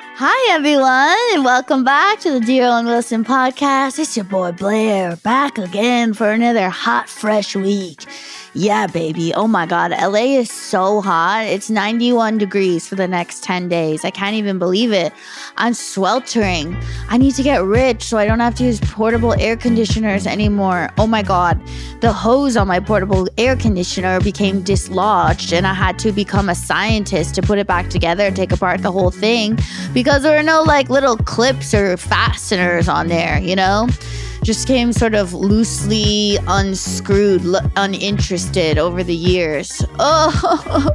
Hi, everyone, and welcome back to the Dear Owen Wilson podcast. It's your boy Blair back again for another hot, fresh week. Yeah, baby. Oh my God. LA is so hot. It's 91 degrees for the next 10 days. I can't even believe it. I'm sweltering. I need to get rich so I don't have to use portable air conditioners anymore. Oh my God. The hose on my portable air conditioner became dislodged, and I had to become a scientist to put it back together, and take apart the whole thing because there are no like little clips or fasteners on there, you know? Just came sort of loosely unscrewed, uninterested over the years. Oh,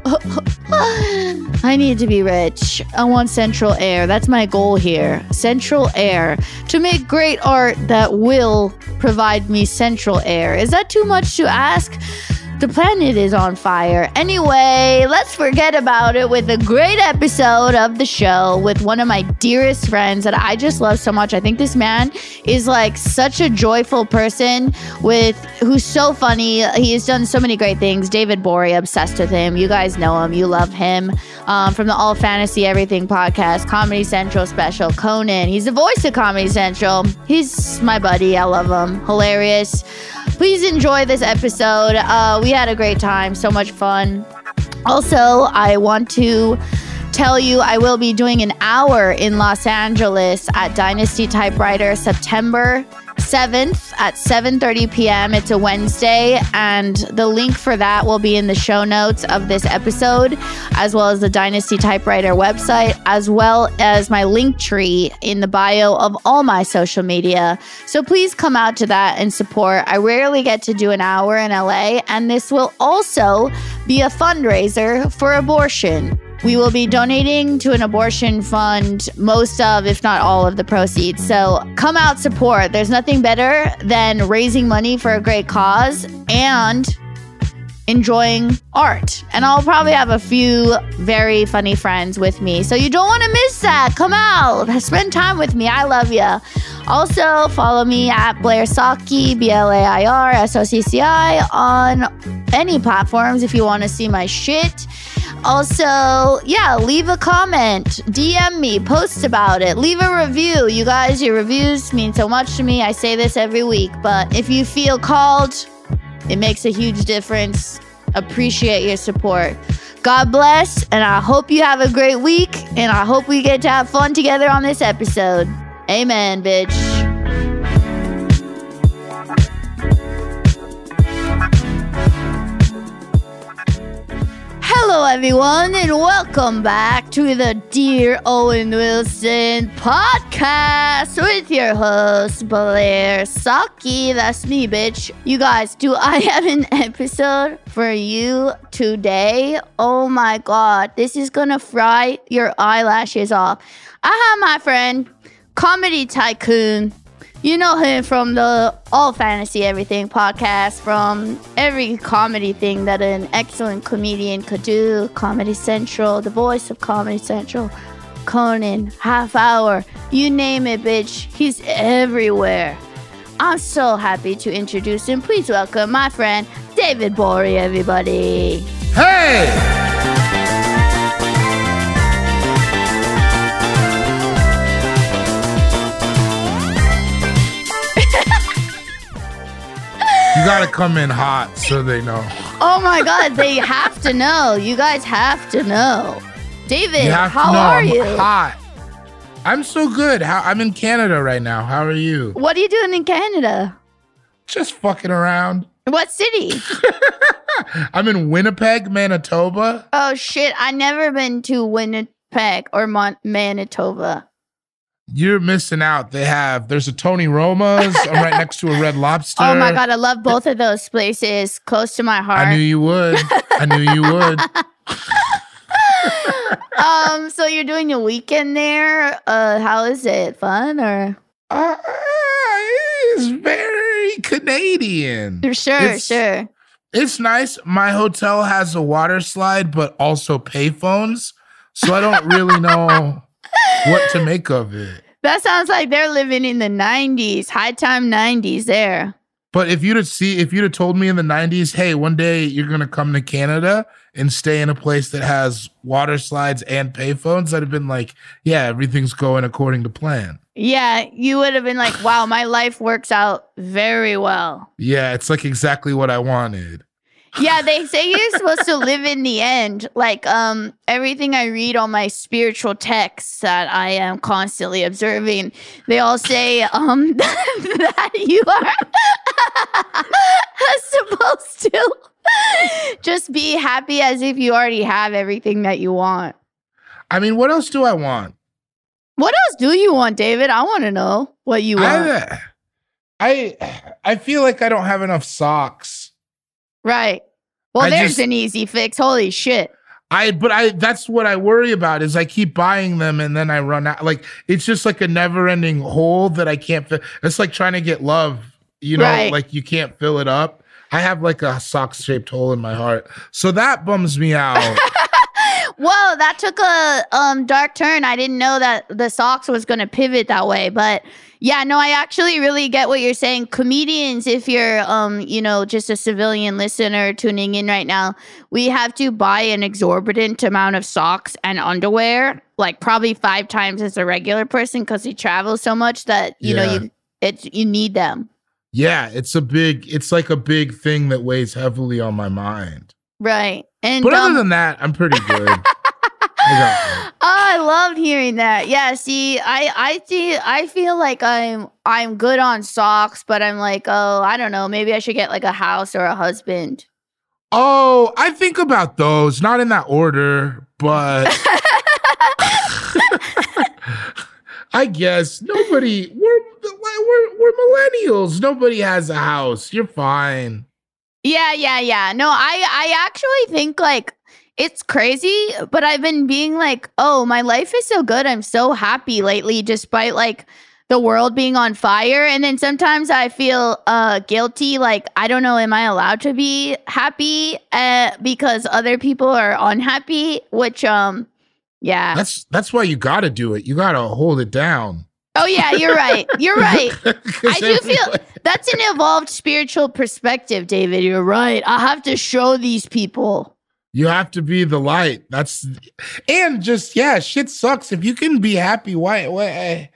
I need to be rich. I want central air. That's my goal here. Central air. To make great art that will provide me central air. Is that too much to ask? The planet is on fire. Anyway, let's forget about it with a great episode of the show with one of my dearest friends that I just love so much. I think this man is like such a joyful person with who's so funny. He has done so many great things. David Gborie, obsessed with him. You guys know him. You love him. Um, from the All Fantasy Everything podcast, Comedy Central special, Conan. He's the voice of Comedy Central. He's my buddy. I love him. Hilarious. Please enjoy this episode. Uh, we had a great time, so much fun. Also, I want to tell you I will be doing an hour in Los Angeles at Dynasty Typewriter September 7th at 7:30 p.m. It's a Wednesday and the link for that will be in the show notes of this episode as well as the Dynasty Typewriter website as well as my link tree in the bio of all my social media. So please come out to that and support. I rarely get to do an hour in LA and this will also be a fundraiser for abortion. We will be donating to an abortion fund most of, if not all of the proceeds. So come out, support. There's nothing better than raising money for a great cause and enjoying art. And I'll probably have a few very funny friends with me. So you don't want to miss that. Come out, spend time with me. I love you. Also, follow me at Blair Socci, B L A I R S O C C I, on any platforms if you want to see my shit. Also, yeah, leave a comment, DM me, post about it, leave a review. You guys, your reviews mean so much to me. I say this every week, but if you feel called, it makes a huge difference. Appreciate your support. God bless, and I hope you have a great week, and I hope we get to have fun together on this episode. Amen, bitch. Everyone, and welcome back to the Dear Owen Wilson podcast with your host, Blair Socci. That's me, bitch. You guys, do I have an episode for you today? Oh my god, this is gonna fry your eyelashes off. I have my friend, comedy tycoon, you know him from the All Fantasy Everything podcast, from every comedy thing that an excellent comedian could do. Comedy Central, the voice of Comedy Central, Conan, Half Hour, you name it, bitch. He's everywhere. I'm so happy to introduce him. Please welcome my friend David Gborie, everybody. Hey! You gotta come in hot so they know. Oh my god, they have to know. You guys have to know. David, You how are I'm you? hot. I'm so good. How I'm in Canada right now. How are you? What are you doing in Canada? Just fucking around. What city? I'm in Winnipeg, Manitoba. Oh shit, I never been to Winnipeg or Mon- Manitoba. You're missing out. They have there's a Tony Roma's. I'm right next to a Red Lobster. Oh my god, I love both of those places. Close to my heart. I knew you would. I knew you would. um, so you're doing a weekend there. Uh, how is it? Fun or? Uh, it's very Canadian. For sure, It's- sure. It's nice. My hotel has a water slide, but also payphones. So I don't really know what to make of it. That sounds like they're living in the '90s, high time '90s. There. But if you'd have see if you'd have told me in the '90s, hey, one day you're gonna come to Canada and stay in a place that has water slides and payphones, I'd have been like, yeah, everything's going according to plan. Yeah, you would have been like, "Wow, my life works out very well." Yeah, it's like exactly what I wanted. Yeah, they say you're supposed to live in the end. Like um everything I read on my spiritual texts that I am constantly observing, they all say um that you are supposed to just be happy as if you already have everything that you want. I mean, what else do I want? What else do you want, David? I want to know what you want. I, I I feel like I don't have enough socks. Right. Well, I there's just- an easy fix. Holy shit. I but I that's what I worry about is I keep buying them and then I run out. Like it's just like a never-ending hole that I can't fill. It's like trying to get love, you know, Right. like you can't fill it up. I have like a sock-shaped hole in my heart. So that bums me out. Whoa, that took a um dark turn. I didn't know that the socks was going to pivot that way, but yeah, no, I actually really get what you're saying. Comedians, if you're um, you know, just a civilian listener tuning in right now, we have to buy an exorbitant amount of socks and underwear, like probably 5 times as a regular person cuz he travels so much that you know you it's you need them. yeah, it's a big it's like a big thing that weighs heavily on my mind. Right. And But um, other than that, I'm pretty good. I Oh, I loved hearing that. Yeah, see, I I see I feel like I'm I'm good on socks, but I'm like, oh, I don't know, maybe I should get like a house or a husband. Oh, I think about those, not in that order, but I guess nobody we're we're we're millennials. Nobody has a house. You're fine. Yeah, yeah, yeah. No, I I actually think like it's crazy, but I've been being like, oh, my life is so good. I'm so happy lately, despite like the world being on fire. And then sometimes I feel uh guilty, like I don't know, am I allowed to be happy uh, because other people are unhappy? Which um, yeah. That's that's why you got to do it. You got to hold it down. Oh yeah, you're right. You're right. I do feel that's an evolved spiritual perspective, David. You're right. I have to show these people. You have to be the light. That's and just yeah, shit sucks. If you can be happy, why? why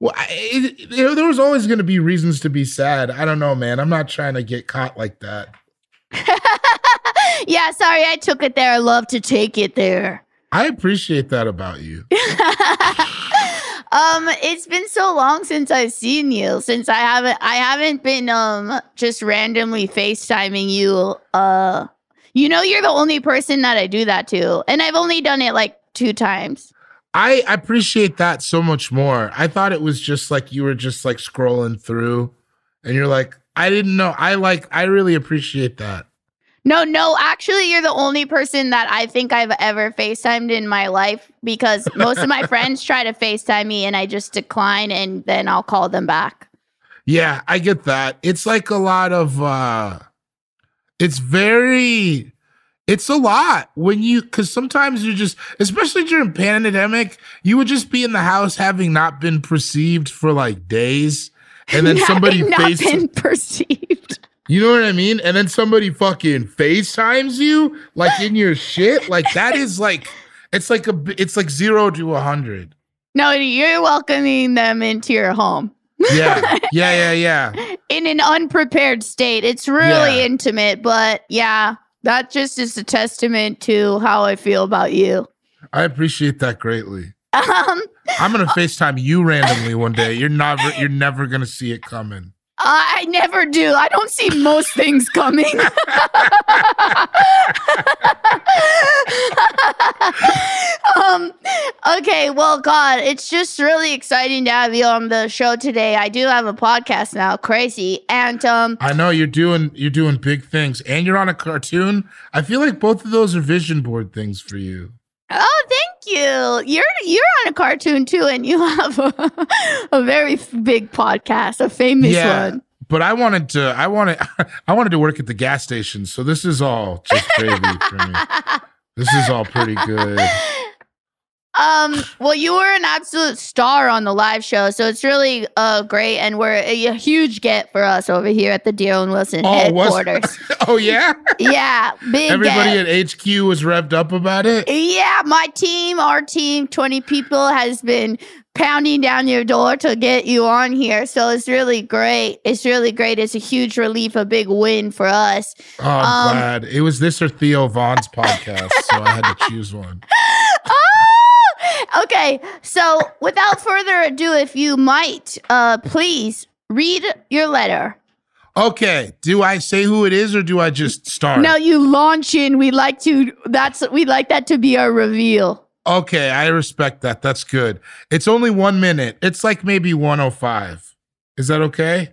well, it, there, there was always going to be reasons to be sad. I don't know, man. I'm not trying to get caught like that. yeah, sorry, I took it there. I love to take it there. I appreciate that about you. um, it's been so long since I've seen you. Since I haven't, I haven't been um just randomly FaceTiming you. Uh, You know, you're the only person that I do that to. And I've only done it like two times. I appreciate that so much more. I thought it was just like you were just like scrolling through and you're like, I didn't know. I like, I really appreciate that. No, no, actually, you're the only person that I think I've ever FaceTimed in my life because most of my friends try to FaceTime me and I just decline and then I'll call them back. Yeah, I get that. It's like a lot of, uh, it's very, it's a lot when you, cause sometimes you just, especially during pandemic, you would just be in the house having not been perceived for like days. And then somebody not face, been perceived. You know what I mean? And then somebody fucking FaceTimes you like in your shit. Like that is like, it's like a, it's like zero to a hundred. No, you're welcoming them into your home. Yeah. Yeah. Yeah. Yeah. in an unprepared state. It's really Yeah. intimate, but yeah, that just is a testament to how I feel about you. I appreciate that greatly. Um, I'm gonna FaceTime you randomly one day. You're never you're never gonna see it coming. I never do. I don't see most things coming. um, okay, well, God, it's just really exciting to have you on the show today. I do have a podcast now, crazy, and um, I know you're doing you're doing big things and you're on a cartoon. I feel like both of those are vision board things for you. Oh, thank you. You're you're on a cartoon too, and you have a, a very big podcast, a famous one. But I wanted to I wanted I wanted to work at the gas station, so this is all just gravy for me. This is all pretty good. Um, well, you were an absolute star on the live show, so it's really uh great, and we're a, a huge get for us over here at the Dear Owen Wilson Oh, headquarters. Oh yeah? yeah, big Everybody get. at HQ was revved up about it. Yeah, my team, our team, 20 people has been pounding down your door to get you on here. So it's really great. It's really great. It's a huge relief, a big win for us. Oh, I'm Um, glad. It was this or Theo Von's podcast, so I had to choose one. Okay, so without further ado, if you might, uh, please read your letter. Okay, do I say who it is or do I just start? No, you launch in. We like to. That's we like that to be our reveal. Okay, I respect that. That's good. It's only one minute. It's like maybe 105. Is that okay?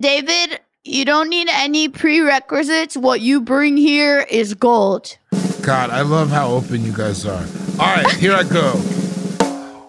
David, you don't need any prerequisites. What you bring here is gold. God, I love how open you guys are. All right, here I go.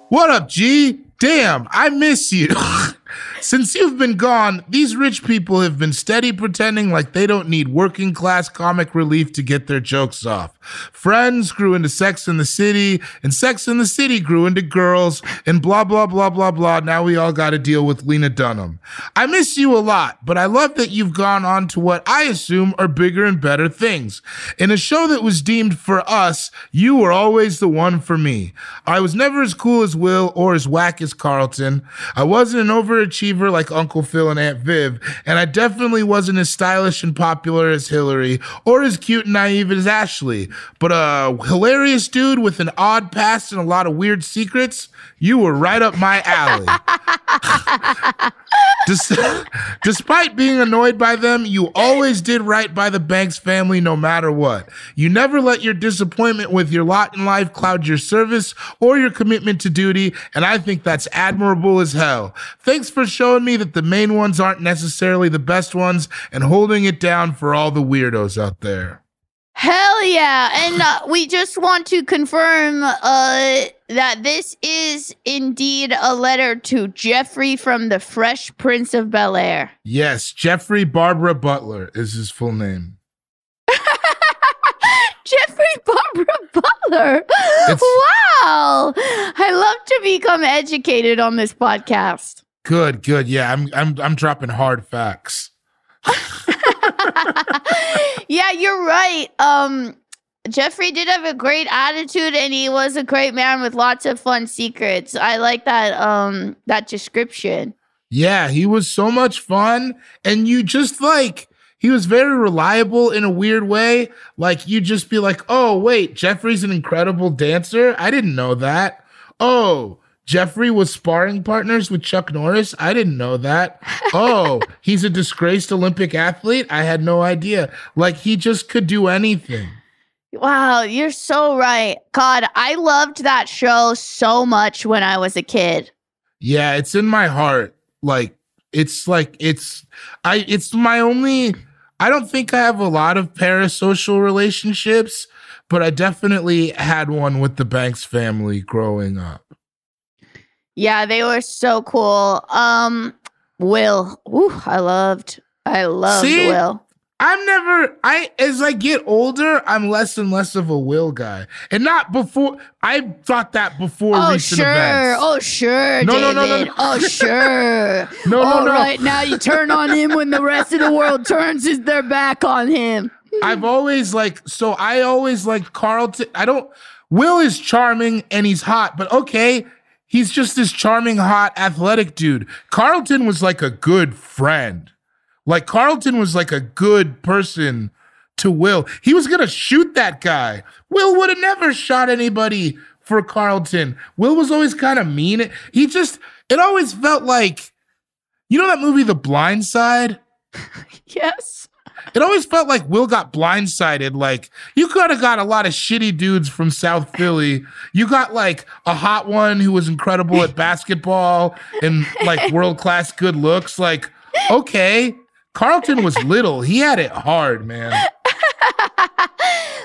What up, G? Damn, I miss you. Since you've been gone, these rich people have been steady pretending like they don't need working class comic relief to get their jokes off. Friends grew into Sex in the City, and Sex in the City grew into Girls, and blah, blah, blah, blah, blah. Now we all got to deal with Lena Dunham. I miss you a lot, but I love that you've gone on to what I assume are bigger and better things. In a show that was deemed for us, you were always the one for me. I was never as cool as Will or as whack as Carlton. I wasn't an overachiever like Uncle Phil and Aunt Viv, and I definitely wasn't as stylish and popular as Hillary or as cute and naive as Ashley. But a hilarious dude with an odd past and a lot of weird secrets, you were right up my alley. Despite being annoyed by them, you always did right by the Banks family no matter what. You never let your disappointment with your lot in life cloud your service or your commitment to duty, and I think that's admirable as hell. Thanks for showing me that the main ones aren't necessarily the best ones and holding it down for all the weirdos out there. Hell yeah. And uh, we just want to confirm uh, that this is indeed a letter to Geoffrey from the Fresh Prince of Bel Air. Yes, Geoffrey Barbara Butler is his full name. Geoffrey Barbara Butler. wow. I love to become educated on this podcast. Good, good. Yeah, I'm I'm I'm dropping hard facts. yeah, you're right. Um, Geoffrey did have a great attitude and he was a great man with lots of fun secrets. I like that um that description. Yeah, he was so much fun. And you just like, he was very reliable in a weird way. Like, you just be like, oh, wait, Geoffrey's an incredible dancer. I didn't know that. Oh, Geoffrey was sparring partners with Chuck Norris. I didn't know that. Oh, he's a disgraced Olympic athlete. I had no idea. Like he just could do anything. Wow, you're so right. God, I loved that show so much when I was a kid. Yeah, it's in my heart. Like it's like it's I it's my only I don't think I have a lot of parasocial relationships, but I definitely had one with the Banks family growing up. Yeah, they were so cool. Um, Will, ooh, I loved, I loved See? Will. I'm never I as I get older, I'm less and less of a will guy. And not before I thought that before Oh recent sure, events. oh sure, No, no, David. no, no, no. Oh sure. No, no, All no. right, now you turn on him when the rest of the world turns his, their back on him. I've always like so I always liked Carlton. I don't Will is charming and he's hot, but okay, he's just this charming, hot, athletic dude. Carlton was like a good friend. Like Carlton was like a good person to Will. He was gonna shoot that guy. Will would have never shot anybody for Carlton. Will was always kind of mean. He just it always felt like you know that movie The Blind Side? Yes. It always felt like Will got blindsided. Like you could have got a lot of shitty dudes from South Philly. You got like a hot one who was incredible at basketball and like world class good looks. Like, okay. Carlton was little. He had it hard, man.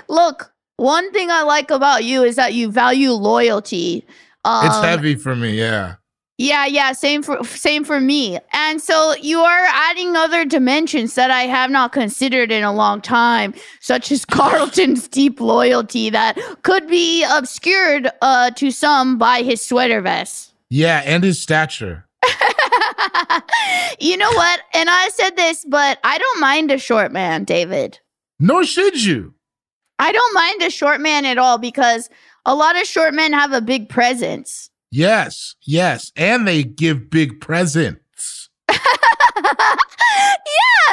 Look, one thing I like about you is that you value loyalty. Um, It's heavy for me, yeah. Yeah, yeah, same for same for me. And so you are adding other dimensions that I have not considered in a long time, such as Carlton's deep loyalty that could be obscured uh, to some by his sweater vest. Yeah, and his stature. you know what? And I said this, but I don't mind a short man, David. Nor should you. I don't mind a short man at all because a lot of short men have a big presence. Yes, yes. And they give big presents. yeah,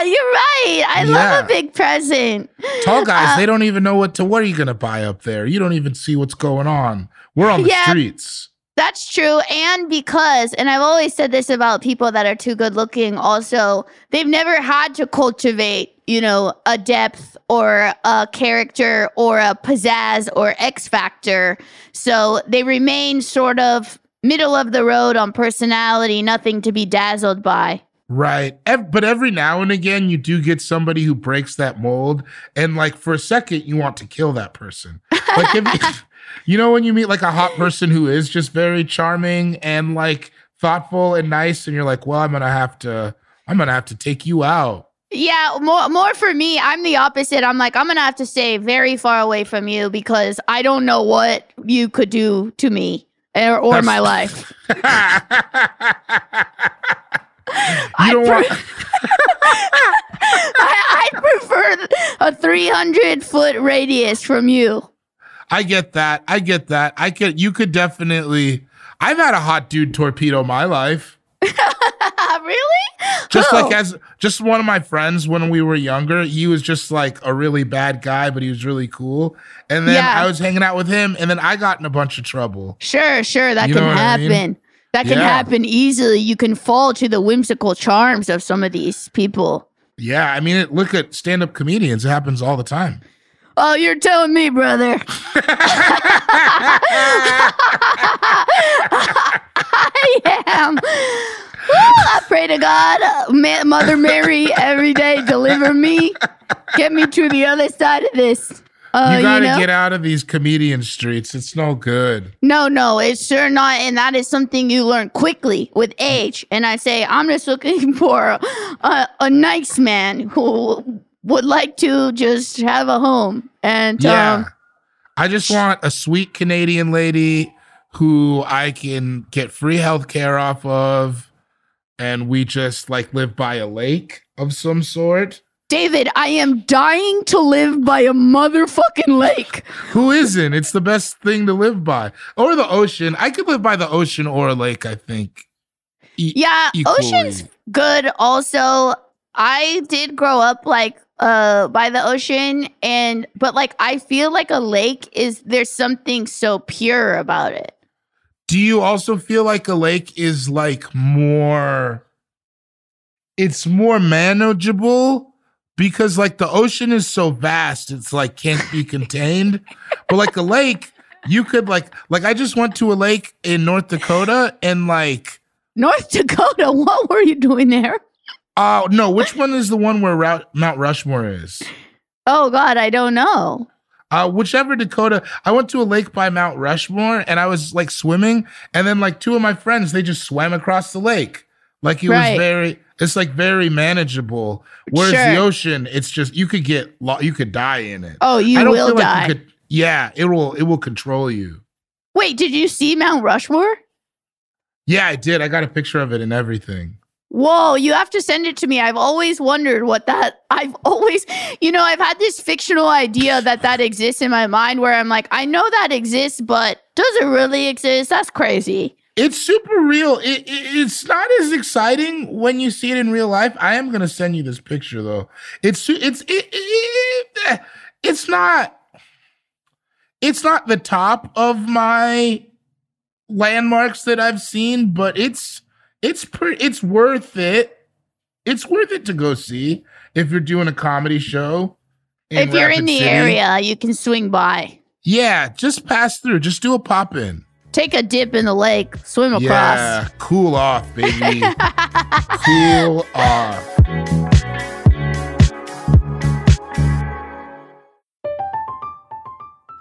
you're right. I Yeah. love a big present. Tall guys, Uh, they don't even know what to what are you gonna buy up there? You don't even see what's going on. We're on the Yeah. streets. That's true. And because, and I've always said this about people that are too good looking, also, they've never had to cultivate, you know, a depth or a character or a pizzazz or X factor. So they remain sort of middle of the road on personality, nothing to be dazzled by. Right. But every now and again, you do get somebody who breaks that mold. And like for a second, you want to kill that person. Like, if, you know, when you meet like a hot person who is just very charming and like thoughtful and nice, and you're like, well, I'm going to have to, I'm going to have to take you out. Yeah, more more for me. I'm the opposite. I'm like I'm gonna have to stay very far away from you because I don't know what you could do to me or, or my life. You don't want, I, I prefer a 300 foot radius from you. I get that. I get that. I could, you could definitely, I've had a hot dude torpedo my life. really? just Who? like oh. as just one of my friends when we were younger he was just like a really bad guy but he was really cool and then Yeah. i was hanging out with him and then i got in a bunch of trouble Sure, sure, that You can what I happen. mean? That can Yeah. happen easily. You can fall to the whimsical charms of some of these people. yeah i mean it, look at stand-up comedians it happens all the time Oh, you're telling me, brother. I am. Woo, I pray to God, uh, Ma- Mother Mary, every day, deliver me, get me to the other side of this. Uh, you gotta know? get out of these comedian streets it's no good No, no, it's sure not. And that is something you learn quickly with age. And I say, I'm just looking for a, a nice man who would like to just have a home. And yeah um, i just want a sweet canadian lady who i can get free health care off of and we just like live by a lake of some sort David, I am dying to live by a motherfucking lake. Who isn't? It's the best thing to live by. Or the ocean. I could live by the ocean or a lake, I think. E- Yeah, equally. ocean's good. Also, I did grow up like uh by the ocean and but like I feel like a lake is there's something so pure about it. Do you also feel like a lake is like more it's more manageable because like the ocean is so vast it's like can't be contained. but like a lake, you could like like I just went to a lake in North Dakota and like North Dakota, what were you doing there? Oh, no, which one is the one where Ra- Mount Rushmore is? Oh god, I don't know. Uh, whichever Dakota, I went to a lake by Mount Rushmore and I was like swimming, and then like two of my friends, they just swam across the lake. Like it right. was very, it's like very manageable. Whereas sure. the ocean, it's just you could get, you could die in it. Oh, you will die. Like you could, yeah, it will, it will control you. Wait, did you see Mount Rushmore? Yeah, I did. I got a picture of it and everything. Whoa, you have to send it to me. I've always wondered what that, I've always, you know, I've had this fictional idea that that exists in my mind where I'm like, I know that exists, but does it really exist? That's crazy. It's super real. It, it, it's not as exciting when you see it in real life. I am gonna send you this picture though. It's it's it, it's not it's not the top of my landmarks that I've seen, but it's it's pretty it's worth it. It's worth it to go see if you're doing a comedy show. If you're Rapid in the City. area, you can swing by. Yeah, just pass through. Just do a pop in. Take a dip in the lake, swim across. Yeah, cool off, baby. cool off.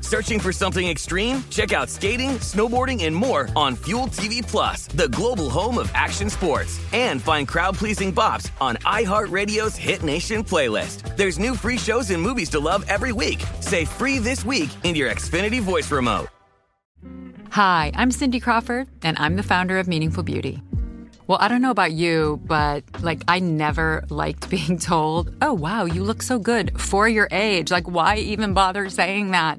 Searching for something extreme? Check out skating, snowboarding, and more on Fuel TV Plus, the global home of action sports. And find crowd-pleasing bops on iHeartRadio's Hit Nation playlist. There's new free shows and movies to love every week. Say free this week in your Xfinity voice remote. Hi, I'm Cindy Crawford, and I'm the founder of Meaningful Beauty. Well, I don't know about you, but like, I never liked being told, oh, wow, you look so good for your age. Like, why even bother saying that?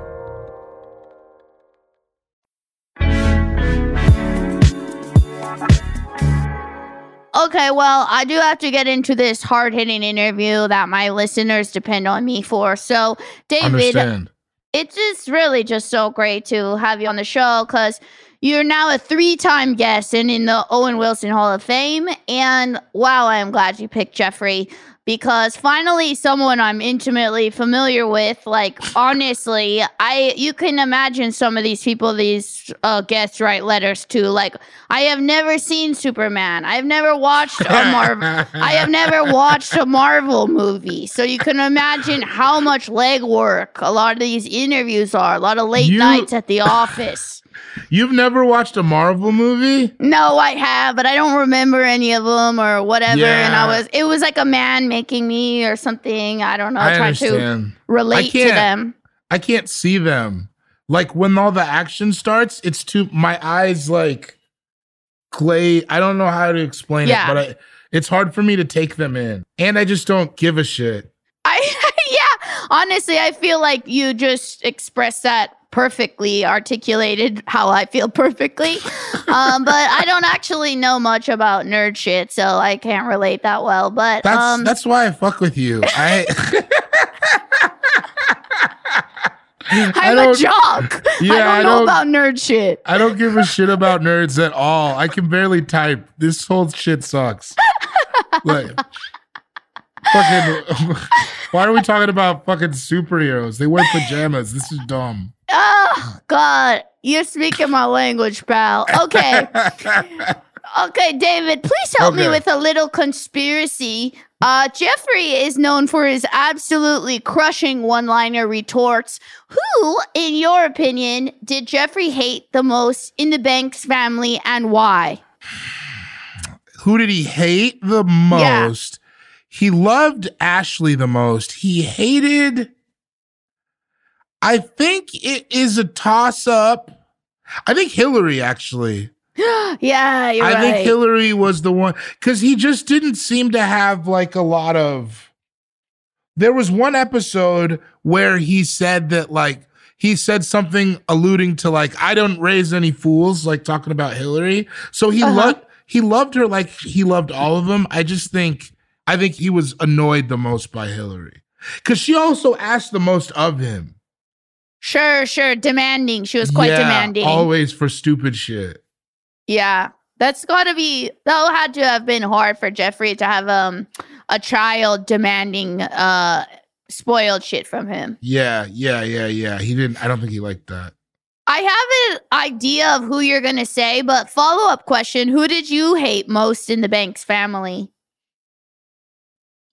Okay, well, I do have to get into this hard hitting interview that my listeners depend on me for. So, David, Understand. it's just really just so great to have you on the show because you're now a three time guest and in the Owen Wilson Hall of Fame. And wow, I am glad you picked Geoffrey because finally someone I'm intimately familiar with. Like honestly, I you can imagine some of these people these uh, guests write letters to. Like I have never seen Superman. I've never watched a Marvel. I have never watched a Marvel movie. So you can imagine how much legwork a lot of these interviews are. A lot of late you- nights at the office. You've never watched a Marvel movie? No, I have, but I don't remember any of them or whatever. Yeah. And I was, it was like a man making me or something. I don't know. I trying to relate to them. I can't see them. Like when all the action starts, it's too. My eyes like clay. I don't know how to explain yeah. it, but I, it's hard for me to take them in, and I just don't give a shit. I yeah. honestly, I feel like you just expressed that perfectly, articulated how I feel perfectly. um, but I don't actually know much about nerd shit, so I can't relate that well. But That's um, that's why I fuck with you. I I'm a jock. Yeah, I don't I know don't- about nerd shit. I don't give a shit about nerds at all. I can barely type. This whole shit sucks. Like, fucking. why are we talking about fucking superheroes? They wear pajamas. This is dumb. Oh God, you're speaking my language, pal. Okay. Okay, David, please help me with a little conspiracy. Uh, Geoffrey is known for his absolutely crushing one liner retorts. Who, in your opinion, did Geoffrey hate the most in the Banks family and why? Who did he hate the most? He loved Ashley the most. He hated. I think it is a toss up. I think Hillary actually. yeah, you're I right. think Hillary was the one because he just didn't seem to have like a lot of. There was one episode where he said that like he said something alluding to like I don't raise any fools, like talking about Hillary. So he Uh-huh. loved he loved her like he loved all of them. I just think I think he was annoyed the most by Hillary because she also asked the most of him. Sure, sure. Demanding. She was quite Yeah, demanding. always for stupid shit. Yeah. That's gotta be that had to have been hard for Geoffrey to have um a child demanding uh spoiled shit from him. Yeah, yeah, yeah, yeah. He didn't. I don't think he liked that. I have an idea of who you're gonna say, but follow up question: Who did you hate most in the Banks family?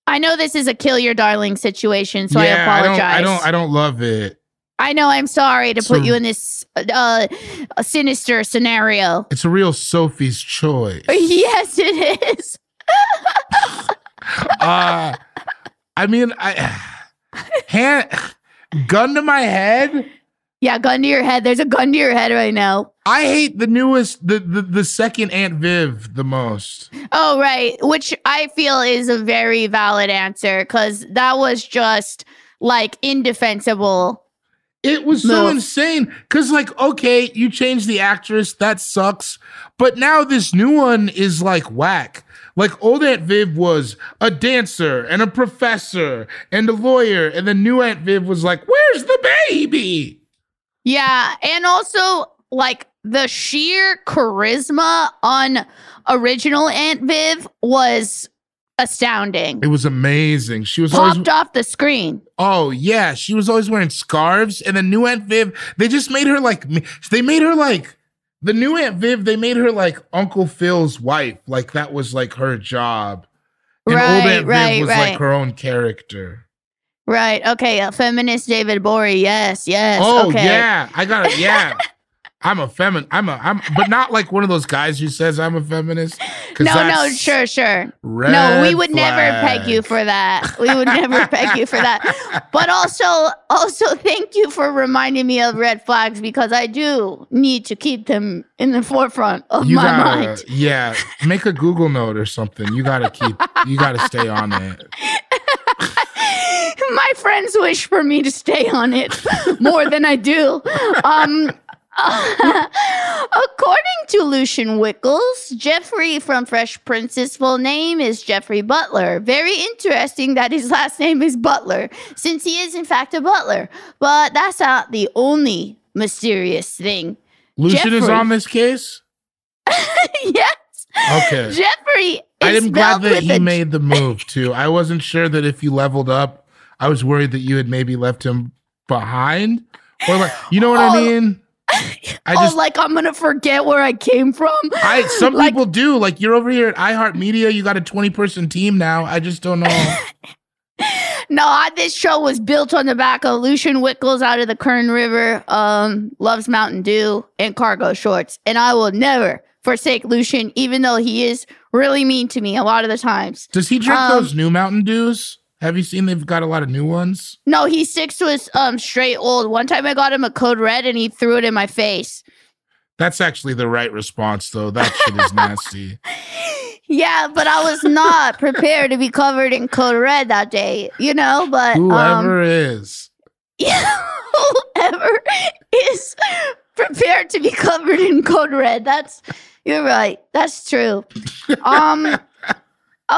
I know this is a kill your darling situation, so I apologize. I don't, I don't. I don't love it. I know I'm sorry to So- put you in this uh, sinister scenario. It's a real Sophie's choice. yes, it is. Uh, I mean, I hand gun to my head. Yeah, gun to your head. There's a gun to your head right now. I hate the newest, the the, the second Aunt Viv the most. Oh, right. Which I feel is a very valid answer because that was just like indefensible. It was so insane. Cause like, okay, you changed the actress, that sucks. But now this new one is like whack. Like old Aunt Viv was a dancer and a professor and a lawyer, and the new Aunt Viv was like, "Where's the baby?" Yeah. And also, like, the sheer charisma on original Aunt Viv was astounding. It was amazing. She was always Popped off the screen. Oh yeah, she was always wearing scarves, and the new Aunt Viv, they just made her like they made her like the new Aunt Viv. They made her like Uncle Phil's wife, like that was like her job. And old Right, Aunt right, Viv was right. like her own character. Right. Okay. A feminist David Gborie. Yes. Yes. oh okay. yeah, I got it. Yeah, I'm a feminist. I'm a I'm, but not like one of those guys who says I'm a feminist. No, no, sure, sure. no, we would never peg you for that. We would never peg you for that. But also, also thank you for reminding me of red flags because I do need to keep them in the forefront of You my gotta, mind. yeah, make a Google note or something. You gotta keep, you gotta stay on it. my friends wish for me to stay on it more than I do. Um, according to Lucian Wickles, Geoffrey from Fresh Prince's full name is Geoffrey Butler. Very interesting that his last name is Butler, since he is in fact a butler. But that's not the only mysterious thing. Lucian is on this case. yes. Okay. Geoffrey. I am glad that he a- made the move too. I wasn't sure that if you leveled up, I was worried that you had maybe left him behind, or like, you know what I Oh. mean? I oh, just, like I'm gonna forget where I came from. I some Like- people do. Like you're over here at iHeartMedia, you got a 20 person team now. I just don't know. No, I- this show was built on the back of Lucian Wickles out of the Kern River, um, loves Mountain Dew and cargo shorts. And I will never forsake Lucian, even though he is really mean to me a lot of the times. Does he drink Um, those new Mountain Dews? Have you seen they've got a lot of new ones? No, he sticks to his um straight old. One time I got him a code red and he threw it in my face. That's actually the right response, though. That shit is nasty. Yeah, but I was not prepared to be covered in code red that day, you know, but Whoever um, is. yeah, whoever is prepared to be covered in code red. That's you're right. That's true. Um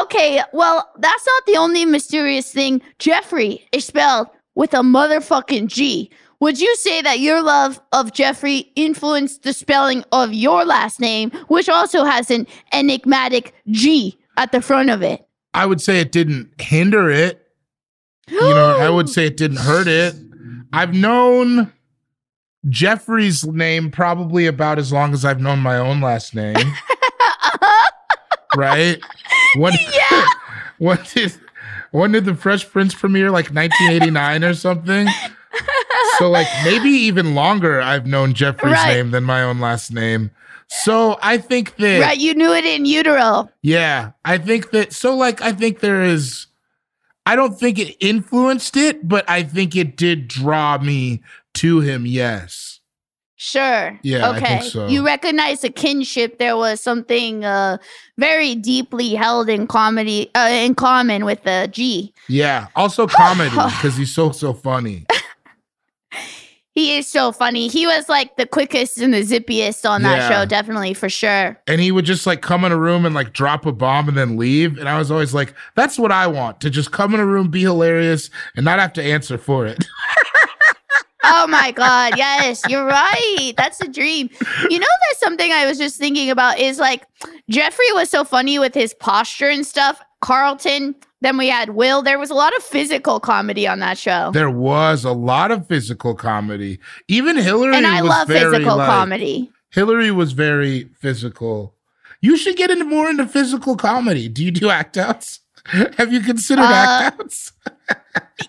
okay, well, that's not the only mysterious thing. Geoffrey is spelled with a motherfucking G. Would you say that your love of Geoffrey influenced the spelling of your last name, which also has an enigmatic G at the front of it? I would say it didn't hinder it. You know, I would say it didn't hurt it. I've known Geoffrey's name probably about as long as I've known my own last name. right? When, Yeah. when did when did the Fresh Prince premiere? Like 1989 or something? So like maybe even longer I've known Geoffrey's Right. name than my own last name. So I think that Right, you knew it in utero. yeah, I think that so like I think there is I don't think it influenced it, but I think it did draw me to him, yes. Sure. Yeah, Okay. so. You recognize the kinship. There was something uh, very deeply held in comedy, uh, in common with the G. Yeah. Also comedy because he's so so funny. He is so funny. He was like the quickest and the zippiest on that Yeah. show, definitely for sure. And he would just like come in a room and like drop a bomb and then leave. And I was always like, that's what I want to just come in a room, be hilarious, and not have to answer for it. Oh my god, yes, you're right. That's a dream. You know, that's something I was just thinking about is like Geoffrey was so funny with his posture and stuff. Carlton, then we had Will. There was a lot of physical comedy on that show. there was a lot of physical comedy. Even Hillary and I love physical like- comedy. Hillary was very physical. You should get into more into physical comedy. Do you do act outs? Have you considered Uh, act outs?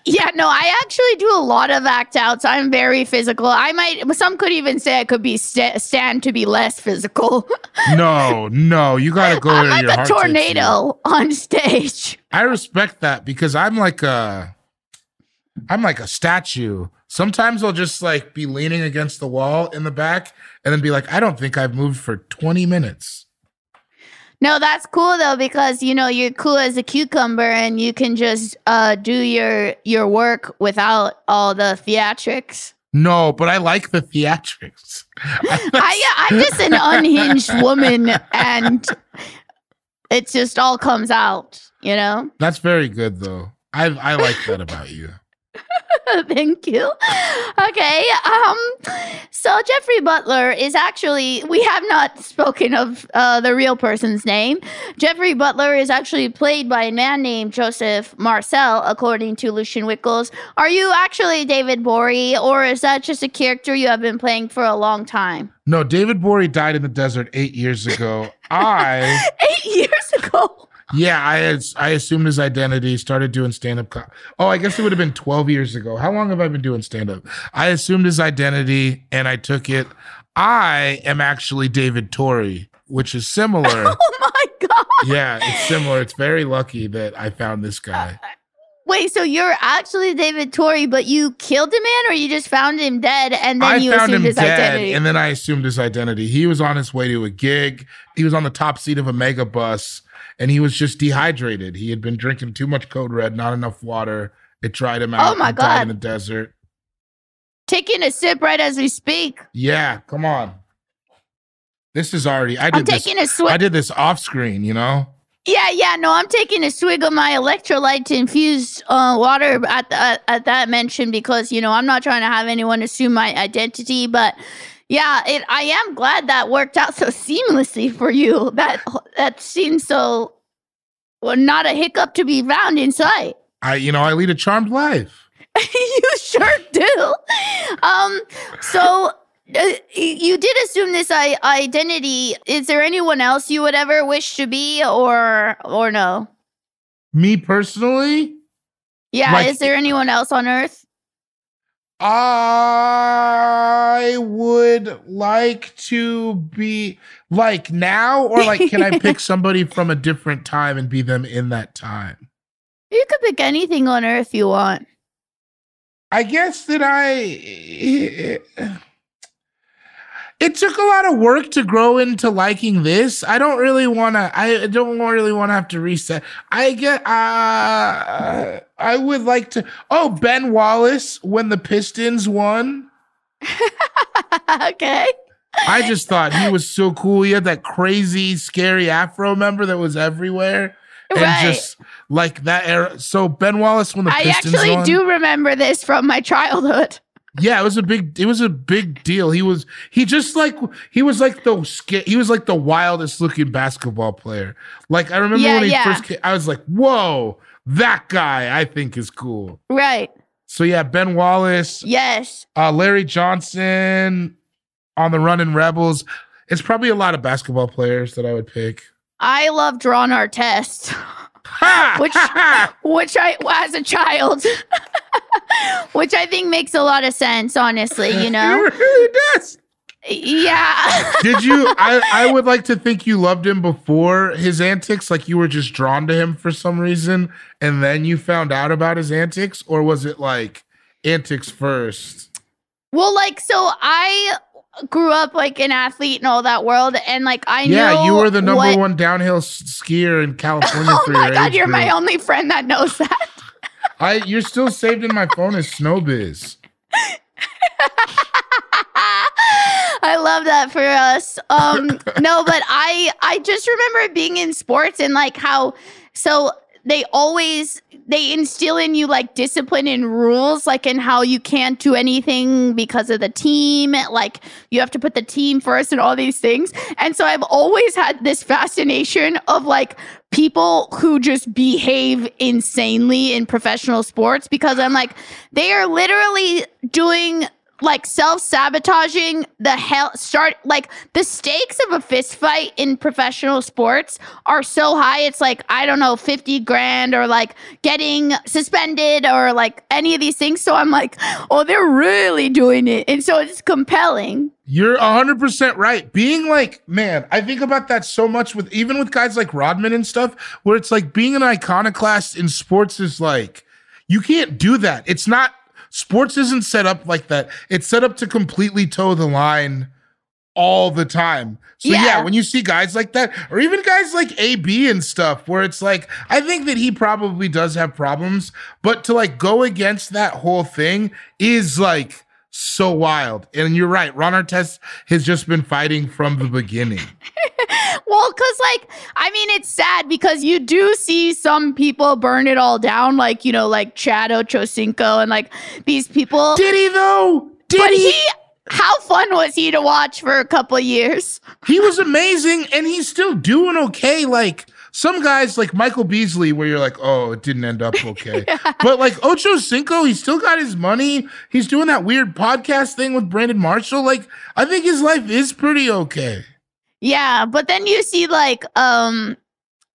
Yeah, no, I actually do a lot of act outs. I'm very physical. I might, some could even say I could be sta stand to be less physical. No, no. You got to go I'm like your a heart tornado on stage. I respect that because I'm like a I'm like a statue. Sometimes I'll just like be leaning against the wall in the back and then be like, I don't think I've moved for 20 minutes. No, that's cool though because you know you're cool as a cucumber and you can just uh, do your your work without all the theatrics. No, but I like the theatrics. I, I'm just an unhinged woman, and it just all comes out. You know. That's very good though. I I like that about you. Thank you. Okay. Um. So Geoffrey Butler is actually we have not spoken of uh, the real person's name. Geoffrey Butler is actually played by a man named Joseph Marcel, according to Lucian Wickles. Are you actually David Gborie, or is that just a character you have been playing for a long time? No, David Gborie died in the desert 8 years ago. I Eight years ago. Yeah, I I assumed his identity, started doing stand up. Co- oh, I guess it would have been 12 years ago. How long have I been doing stand up? I assumed his identity and I took it. I am actually David Torrey, which is similar. Oh my god. yeah, it's similar. It's very lucky that I found this guy. Wait, so you're actually David Torrey, but you killed a man, or you just found him dead and then I you found assumed him his dead identity? and then I assumed his identity. He was on his way to a gig. He was on the top seat of a mega bus and he was just dehydrated. He had been drinking too much code red, not enough water. It dried him out. Oh my He died in God. the desert. Taking a sip right as we speak. Yeah, come on. This is already. I did I'm this. taking a swig. I did this off screen. You know. Yeah, yeah, no, I'm taking a swig of my electrolyte infused uh, water at, the, at at that mention because you know I'm not trying to have anyone assume my identity, but yeah, it. I am glad that worked out so seamlessly for you. That that seems so well, not a hiccup to be found in sight. I, you know, I lead a charmed life. you sure do. Um, so uh, you did assume this I- identity. Is there anyone else you would ever wish to be, or or no? Me personally, Yeah, Like- is there anyone else on Earth? I would like to be like now, or like, can I pick somebody from a different time and be them in that time? You could pick anything on Earth you want. I guess that I. it took a lot of work to grow into liking this. I don't really want to. I don't really want to have to reset. I get. Uh, I would like to. Oh, Ben Wallace when the Pistons won. okay. I just thought he was so cool. He had that crazy, scary afro member that was everywhere. And Right. just like that era. So Ben Wallace when the I Pistons actually won. do remember this from my childhood. Yeah, it was a big it was a big deal. He was he just like he was like the he was like the wildest looking basketball player. Like I remember Yeah, when he yeah. first came, I was like, "Whoa, that guy I think is cool." Right. So yeah, Ben Wallace, Yes. uh, Larry Johnson on the run Running Rebels. It's probably a lot of basketball players that I would pick. I love Ron Artest, which which I as a child, which I think makes a lot of sense. Honestly, you know. It really does. Yeah. Did you? I, I would like to think you loved him before his antics, like you were just drawn to him for some reason, and then you found out about his antics, or was it like antics first? well, like so, I grew up like an athlete and all that world, and like I knew. yeah, you were the number what- one downhill skier in California Oh for my god, you're my only friend that knows that. I you're still saved in my phone as Snowbiz. I love that for us. Um no, but I I just remember being in sports and like how so they always they instill in you like discipline and rules like in how you can't do anything because of the team like you have to put the team first and all these things and so i've always had this fascination of like people who just behave insanely in professional sports because i'm like they are literally doing like self-sabotaging the hell start like the stakes of a fist fight in professional sports are so high it's like i don't know 50 grand or like getting suspended or like any of these things so i'm like oh they're really doing it and so it's compelling You're 100% right. Being like, man, I think about that so much with even with guys like Rodman and stuff, where it's like being an iconoclast in sports is like, you can't do that. It's not, sports isn't set up like that. It's set up to completely toe the line all the time. So yeah. Yeah. when you see guys like that, or even guys like AB and stuff, where it's like, I think that he probably does have problems, but to like go against that whole thing is like so wild. And you're right, Ron Artest has just been fighting from the beginning. well because like i mean it's sad because you do see some people burn it all down like you know like chad ochocinco and like these people Did he though? Did but he? he how fun was he to watch for a couple of years He was amazing and he's still doing okay. Like some guys like Michael Beasley, where you're like, oh, it didn't end up okay. But like Ocho Cinco, he still got his money. He's doing that weird podcast thing with Brandon Marshall. Like, I think his life is pretty okay. Yeah, but then you see like um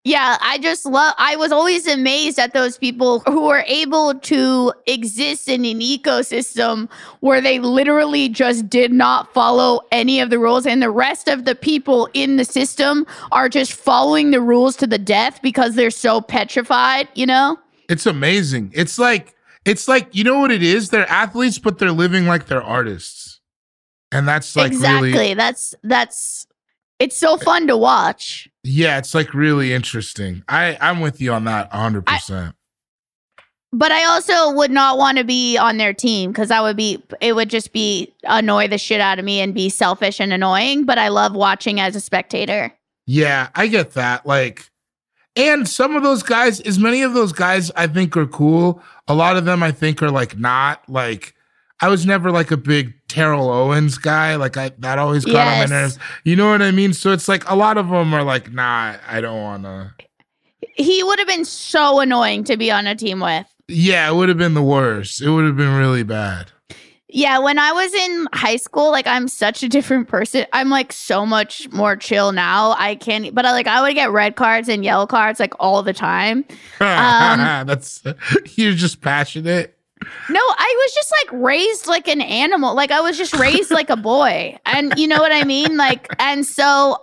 yeah, I just love I was always amazed at those people who were able to exist in an ecosystem where they literally just did not follow any of the rules and the rest of the people in the system are just following the rules to the death because they're so petrified, you know? It's amazing. It's like, it's like, you know what it is? They're athletes, but they're living like they're artists. And that's like exactly. really, That's that's it's so fun to watch. Yeah, it's like really interesting. I, I'm with you on that 100%. But I also would not want to be on their team because I would be it would just be annoy the shit out of me and be selfish and annoying. But I love watching as a spectator. Yeah, I get that. Like, and some of those guys, as many of those guys I think are cool. A lot of them I think are like not like. I was never like a big Terrell Owens guy. Like I that always got on my nerves. You know what I mean? So it's like a lot of them are like, nah, I don't wanna. He would have been so annoying to be on a team with. Yeah, it would have been the worst. It would have been really bad. Yeah, when I was in high school, like I'm such a different person. I'm like so much more chill now. I can't, but I like I would get red cards and yellow cards like all the time. Um, That's you're just passionate. No, I was just like raised like an animal. Like I was just raised like a boy. And you know what I mean? Like, and so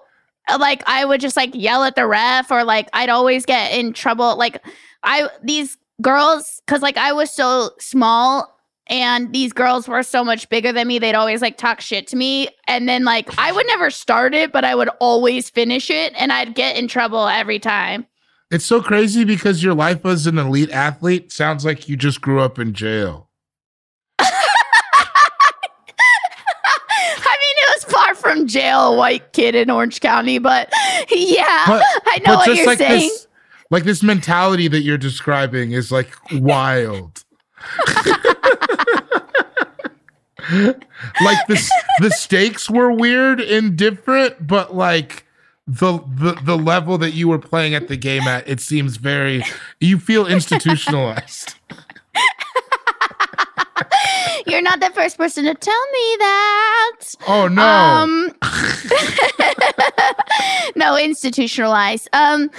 uh, like I would just like yell at the ref or like I'd always get in trouble. Like I, these girls, cause like I was so small and these girls were so much bigger than me. They'd always like talk shit to me. And then like I would never start it, but I would always finish it and I'd get in trouble every time. It's so crazy because your life as an elite athlete sounds like you just grew up in jail. I mean, it was far from jail, white kid in Orange County, but yeah, But- I know what just you're like saying. This, like this mentality that you're describing is like wild. like this the stakes were weird and different, but like the, the the level that you were playing at the game at, it seems very you feel institutionalized. You're not the first person to tell me that. Oh no. Um, no, institutionalized. Um,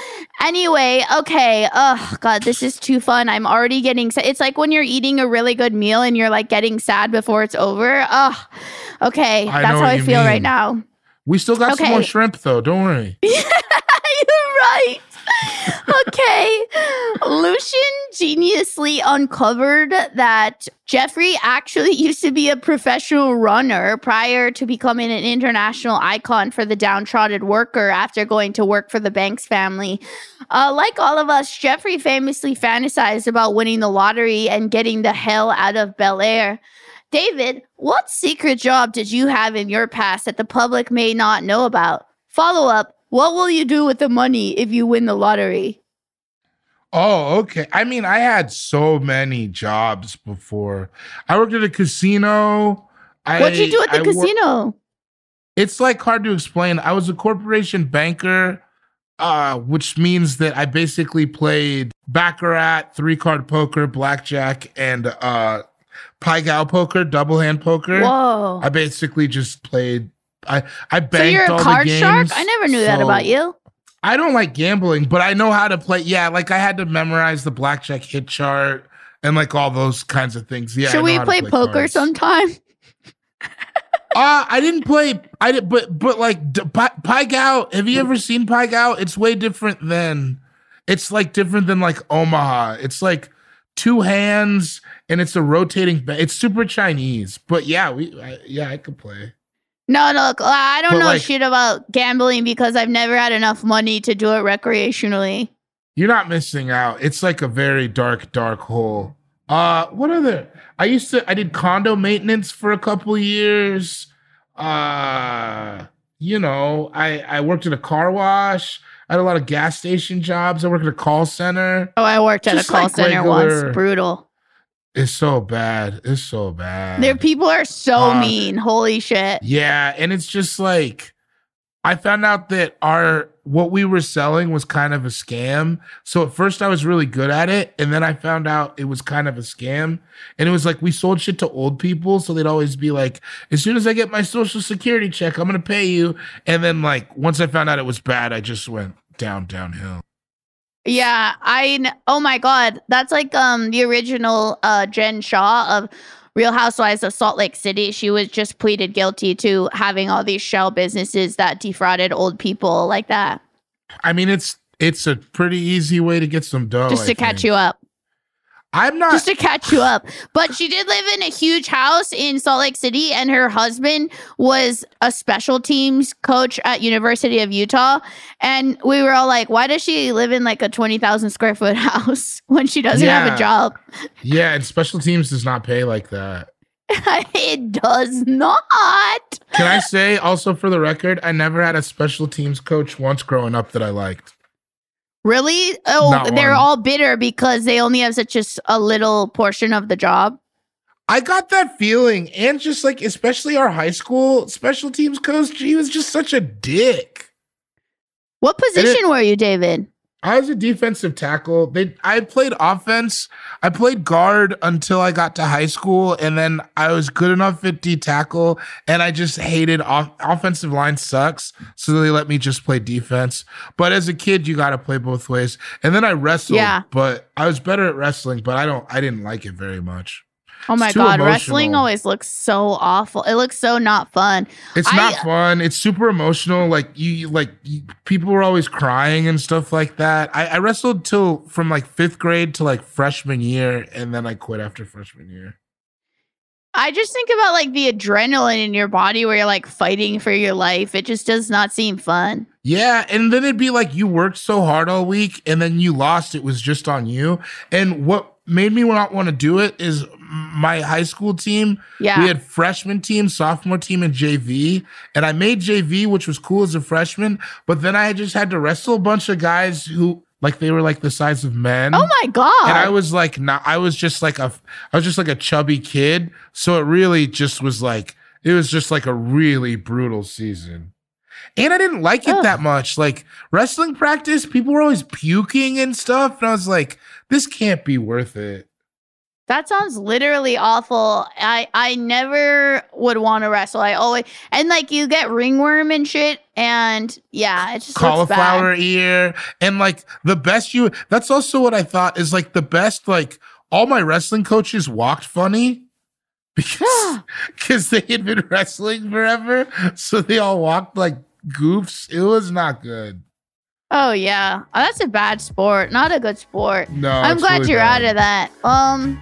anyway, okay. Oh God, this is too fun. I'm already getting. sad. it's like when you're eating a really good meal and you're like getting sad before it's over. Oh, okay. I That's how I feel mean. right now. We still got some more shrimp though, don't worry. You're right. Okay. Lucian geniusly uncovered that Geoffrey actually used to be a professional runner prior to becoming an international icon for the downtrodden worker after going to work for the Banks family. Uh, like all of us, Geoffrey famously fantasized about winning the lottery and getting the hell out of Bel Air. David, what secret job did you have in your past that the public may not know about? Follow up What will you do with the money if you win the lottery? Oh, okay. I mean, I had so many jobs before. I worked at a casino. What'd you do at the I wor- casino? it's like hard to explain. I was a corporation banker, uh, which means that I basically played baccarat, three card poker, blackjack, and uh, pai gow poker, double hand poker. Whoa. I basically just played. I I banked So you're all a the card shark? games, I never knew that about you. I don't like gambling, but I know how to play. Yeah, like I had to memorize the blackjack hit chart and like all those kinds of things. Yeah. Should we to play, poker cards. sometime? Uh, I didn't play. I did, but but like d- Pi Pai Gow. Have you ever seen Pai Gow? It's way different than. It's like different than like Omaha. It's like two hands and it's a rotating. It's super Chinese, but yeah, we I, yeah I could play. No, no, look, I don't But, know like- shit about gambling because I've never had enough money to do it recreationally. You're not missing out. It's like a very dark, dark hole. Uh, what other? I used to. I did condo maintenance for a couple years. Uh, you know, I I worked at a car wash. I had a lot of gas station jobs. I worked at a call center. Oh, I worked at Just a call like center regular- once. Brutal. It's so bad. It's so bad. Their people are so Uh, mean. Holy shit. Yeah, and it's just like I found out that our what we were selling was kind of a scam. So at first I was really good at it, and then I found out it was kind of a scam. And it was like we sold shit to old people, so they'd always be like, "As soon as I get my social security check, I'm gonna pay you." And then like once I found out it was bad, I just went down downhill. Yeah, I kn- oh my god, that's like um the original uh Jen Shah of Real Housewives of Salt Lake City. She was just pleaded guilty to having all these shell businesses that defrauded old people like that. I mean, it's it's a pretty easy way to get some dough. just I to catch think. you up. I'm not Just to catch you up. But she did live in a huge house in Salt Lake City, and her husband was a special teams coach at University of Utah. And we were all like, why does she live in like a 20,000 square foot house when she doesn't have a job? Yeah, and special teams does not pay like that. it does not. Can I say also for the record, I never had a special teams coach once growing up that I liked. Really? Oh, Not they're one. all bitter because they only have such a little portion of the job. I got that feeling, and just like especially our high school special teams coach, he was just such a dick. What position were you, David? I was a defensive tackle. They I played offense. I played guard until I got to high school, and then I was good enough at D tackle, and I just hated off, offensive line sucks. So they let me just play defense. But as a kid, you got to play both ways. And then I wrestled, Yeah. but I was better at wrestling, but I don't. I didn't like it very much. Oh my God, wrestling always looks so awful. It looks so not fun. It's I- not fun. It's super emotional. Like you, you- like you, people were always crying and stuff like that. I, I wrestled till from like fifth grade to like freshman year, and then I quit after freshman year. I just think about like the adrenaline in your body where you're like fighting for your life. It just does not seem fun. Yeah, and then it'd be like you worked so hard all week and then you lost. It was just on you. And what made me not want to do it is my high school team. Yeah. We had freshman team, sophomore team, and JV. And I made JV, which was cool as a freshman. But then I just had to wrestle a bunch of guys who like they were like the size of men. Oh my god! And I was like, not. I was just like a, I was just like a chubby kid. So it really just was like, it was just like a really brutal season. And I didn't like it Ugh. that much. Like wrestling practice, people were always puking and stuff. And I was like, this can't be worth it. That sounds literally awful. I I never would want to wrestle. I always and like you get ringworm and shit, and yeah, it just Cauliflower ear. And like the best you, that's also what I thought is like the best, like all my wrestling coaches walked funny. Because, because they had been wrestling forever. So they all walked like goofs. It was not good. Oh yeah, oh, that's a bad sport. Not a good sport. No, I'm glad really you're bad. out of that. Um,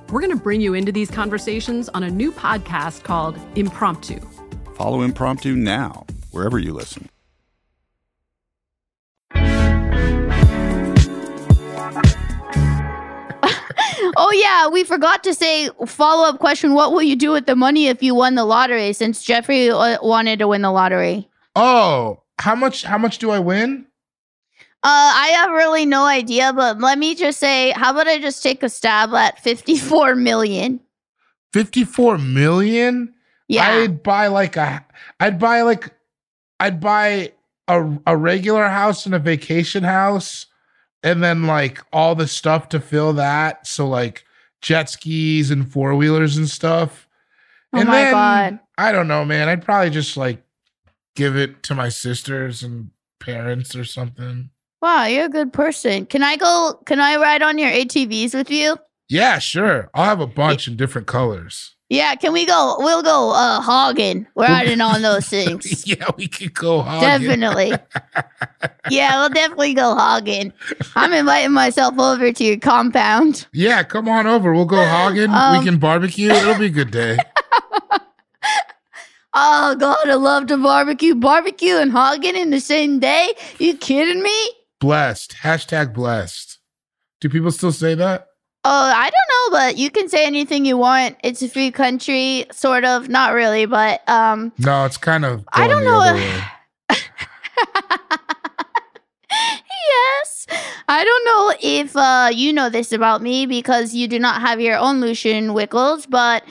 We're going to bring you into these conversations on a new podcast called Impromptu. Follow Impromptu now, wherever you listen. oh yeah, we forgot to say follow up question. What will you do with the money if you won the lottery? Since Geoffrey uh, wanted to win the lottery. Oh, how much? How much do I win? Uh, I have really no idea, but let me just say, how about I just take a stab at fifty-four million? Fifty-four million. Yeah. I'd buy like a. I'd buy like. I'd buy a a regular house and a vacation house, and then like all the stuff to fill that. So like jet skis and four wheelers and stuff. Oh and my then, God. I don't know, man. I'd probably just like give it to my sisters and parents or something. Wow, you're a good person. Can I go? Can I ride on your ATVs with you? Yeah, sure. I'll have a bunch in different colors. Yeah, can we go? We'll go uh hogging. We're riding on those things. yeah, we could go hogging. Definitely. yeah, we'll definitely go hogging. I'm inviting myself over to your compound. Yeah, come on over. We'll go hogging. Um, we can barbecue. It'll be a good day. Oh god, I love to barbecue. Barbecue and hogging in the same day? You kidding me? Blessed. Hashtag blessed. Do people still say that? Oh, I don't know, but you can say anything you want. It's a free country, sort of. Not really, but um No, it's kind of. I don't know way. I don't know if uh, you know this about me because you do not have your own Lucian Wickles, but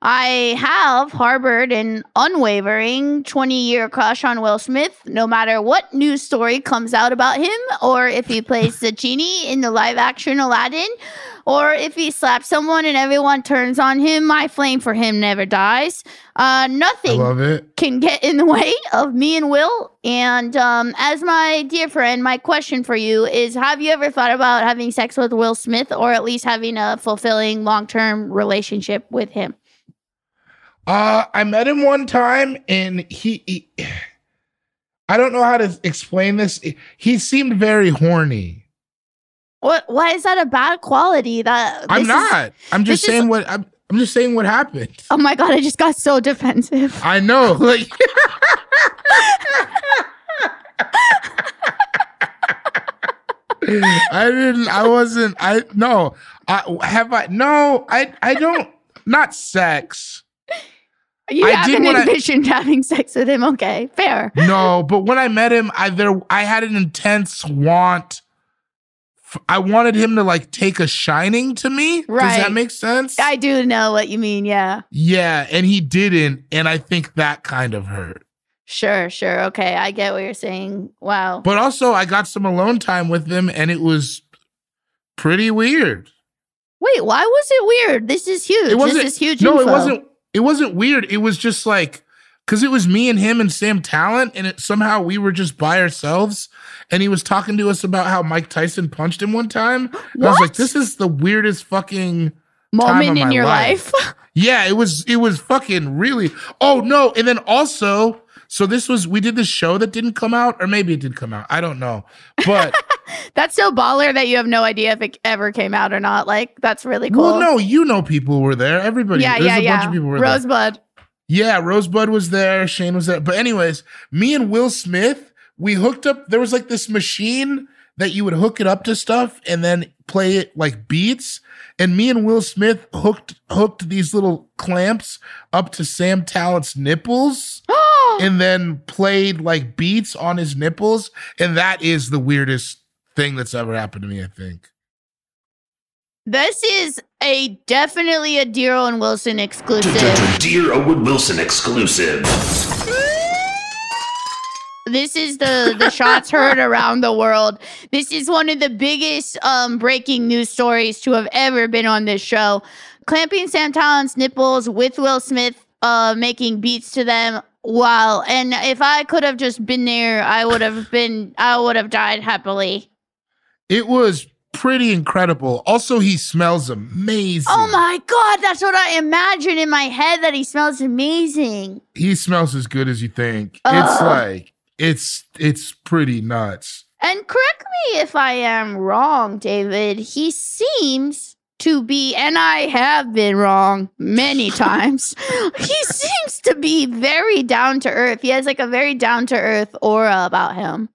I have harbored an unwavering 20 year crush on Will Smith, no matter what news story comes out about him, or if he plays the genie in the live action Aladdin, or if he slaps someone and everyone turns on him, my flame for him never dies. Uh, nothing can get in the way of me and Will. And um, as my dear friend, my question for you is Have you ever thought about having sex with Will Smith or at least having a fulfilling long term relationship with him? Uh, I met him one time and he, he I don't know how to explain this. He seemed very horny. What? Why is that a bad quality? That I'm this is- not. I'm just this is- saying what I'm, I'm just saying what happened. Oh my god! I just got so defensive. I know. Like I didn't I wasn't I no. I have I no, I I don't not sex. You I haven't what I- envisioned having sex with him. Okay, fair. No, but when I met him, I there I had an intense want. I wanted him to like take a shining to me. Does that make sense? I do know what you mean. Yeah. yeah, and he didn't, and I think that kind of hurt. Sure. Sure. Okay. I get what you're saying. Wow. But also, I got some alone time with him, and it was pretty weird. Wait. Why was it weird? This is huge. It wasn't this is huge. No, info. it wasn't. It wasn't weird. It was just like because it was me and him and Sam Tallent, and it somehow we were just by ourselves. And he was talking to us about how Mike Tyson punched him one time. I was like, "This is the weirdest fucking Moment in your life. yeah, it was. It was fucking really. Oh no! And then also, so this was we did this show that didn't come out, or maybe it did come out. I don't know, but. That's so baller that you have no idea if it ever came out or not. Like that's really cool. Well, no, you know people were there. Everybody, Yeah. there's Yeah. a yeah. bunch of people were there. Rosebud. Yeah, Rosebud was there, Shane was there. But anyways, me and Will Smith, we hooked up. There was like this machine that you would hook it up to stuff and then play it like beats. And me and Will Smith hooked hooked these little clamps up to Sam Tallent's nipples and then played like beats on his nipples. And that is the weirdest thing that's ever happened to me, I think. This is a definitely a Dear Owen Wilson exclusive. Dear Owen Wilson exclusive. This is the the shots heard around the world. This is one of the biggest um, breaking news stories to have ever been on this show. Clamping Sam Tallent's nipples with Will Smith, uh, making beats to them. Wow! And if I could have just been there, I would have been. I would have died happily. It was pretty incredible. Also, he smells amazing. Oh my god, that's what I imagine in my head. That he smells amazing. he smells as good as you think. It's like it's it's pretty nuts. And correct me if I am wrong, David. He seems to be, and I have been wrong many times. he seems to be very down to earth. He has like a very down to earth aura about him.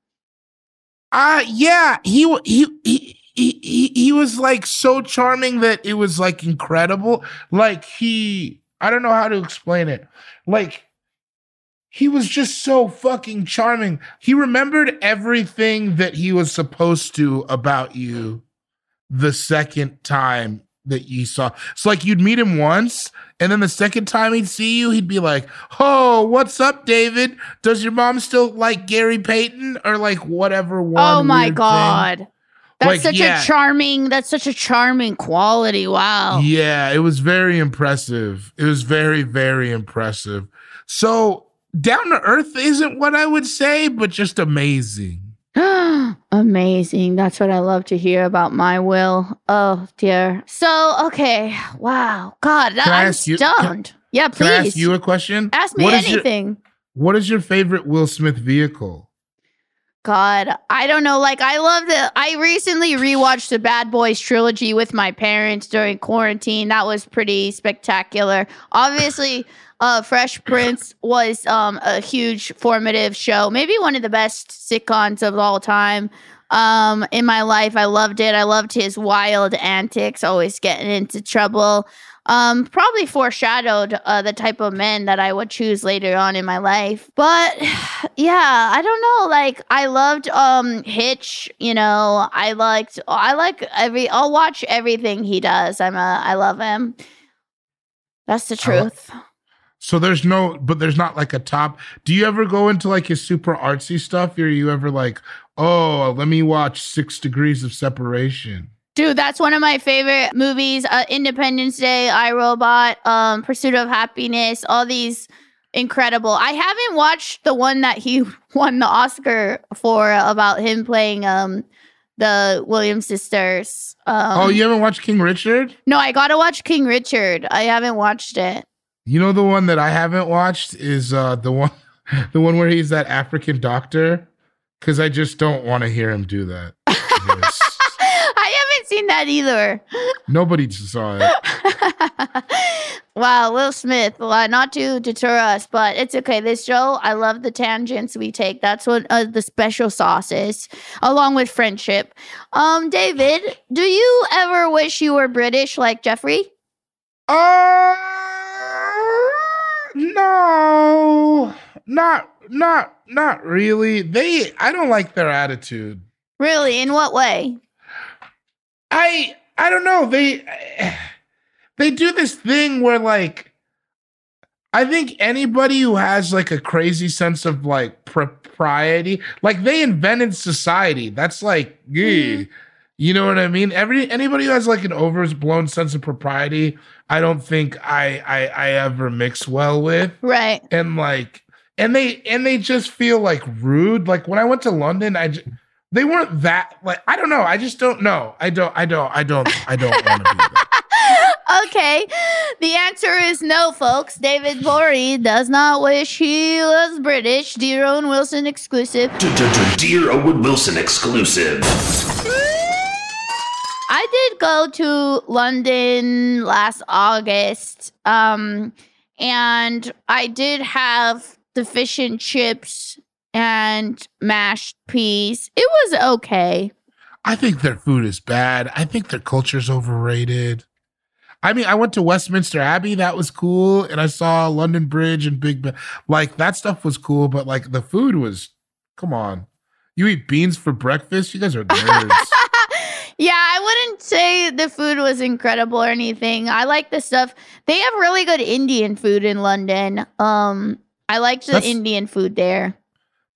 Uh yeah, he he he he he, was like so charming that it was like incredible. Like he I don't know how to explain it. Like he was just so fucking charming. He remembered everything that he was supposed to about you the second time that you saw. It's like you'd meet him once, and then the second time he'd see you, he'd be like, Oh, what's up, David? Does your mom still like Gary Payton? Or like whatever one. oh my weird thing?" god. That's Like, such yeah. a charming, that's such a charming quality. Wow. Yeah, it was very impressive. It was very, very impressive. So down to earth isn't what I would say, but just amazing. Amazing. That's what I love to hear about my will. Oh dear. So okay. Wow. God, I I'm you- stunned. yeah, Can I please. ask you a question? Ask me What is your- anything. what is your favorite Will Smith vehicle? God, I don't know. Like, I love the. I recently rewatched the Bad Boys trilogy with my parents during quarantine. That was pretty spectacular. Obviously, uh, Fresh Prince was um, a huge formative show. Maybe one of the best sitcoms of all time. Um, in my life, I loved it. I loved his wild antics, always getting into trouble. um, probably foreshadowed uh, the type of men that I would choose later on in my life. But yeah, I don't know. Like I loved um Hitch. You know, I liked. I like every. I'll watch everything he does. I'm a. I love him. That's the I truth. So there's no, but there's not like a top. Do you ever go into like his super artsy stuff? Or are you ever like, oh, let me watch Six Degrees of Separation? Dude, that's one of my favorite movies. Uh, Independence Day, iRobot, um, Pursuit of Happiness, all these incredible. I haven't watched the one that he won the Oscar for about him playing um the Williams sisters. Um, oh, you haven't watched King Richard? No, I gotta watch King Richard. I haven't watched it. You know the one that I haven't watched is uh the one, the one where he's that African doctor. Because I just don't want to hear him do that. Yes. I haven't seen that either. Nobody saw it. Wow, Will Smith. Well, not to deter us, but it's okay. This show, I love the tangents we take. That's what uh, the special sauce is, along with friendship. Um, David, do you ever wish you were British like Geoffrey? Uh, no, not not not really. They, I don't like their attitude. Really? In what way? I I don't know. They they do this thing where like I think anybody who has like a crazy sense of like propriety, like they invented society. That's like, mm-hmm. yeah. You know what I mean? Every anybody who has like an overblown sense of propriety, I don't think I I, I ever mix well with. Right. And like, and they and they just feel like rude. Like when I went to London, I j- they weren't that like I don't know. I just don't know. I don't. I don't. I don't. I don't want to be. That. okay. The answer is no, folks. David Gborie does not wish he was British. Dear Owen Wilson exclusive. Dear Owen Wilson exclusive. I did go to London last August. Um, and I did have the fish and chips and mashed peas. It was okay. I think their food is bad. I think their culture's overrated. I mean, I went to Westminster Abbey. That was cool. And I saw London Bridge and Big Ben. Like, that stuff was cool. But, like, the food was, come on. You eat beans for breakfast? You guys are nerds. Yeah, I wouldn't say the food was incredible or anything. I like the stuff. They have really good Indian food in London. Um, I liked the That's- Indian food there.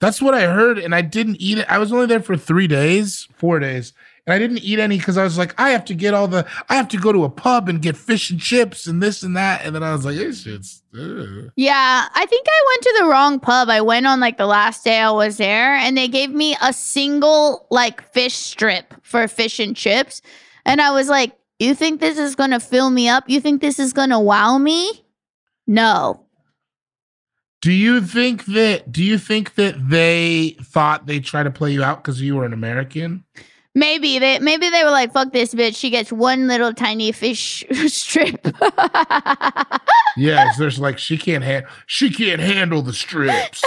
That's what I heard. And I didn't eat it. I was only there for three days, four days. And I didn't eat any because I was like, I have to get all the, I have to go to a pub and get fish and chips and this and that. And then I was like, this shit's, ugh. Yeah, I think I went to the wrong pub. I went on like the last day I was there, and they gave me a single like fish strip for fish and chips. And I was like, You think this is gonna fill me up? You think this is gonna wow me? No. Do you think that, do you think that they thought they tried to play you out because you were an American? Maybe they maybe they were like, fuck this bitch. She gets one little tiny fish strip. Yes, there's like, she can't hand, she can't handle the strips.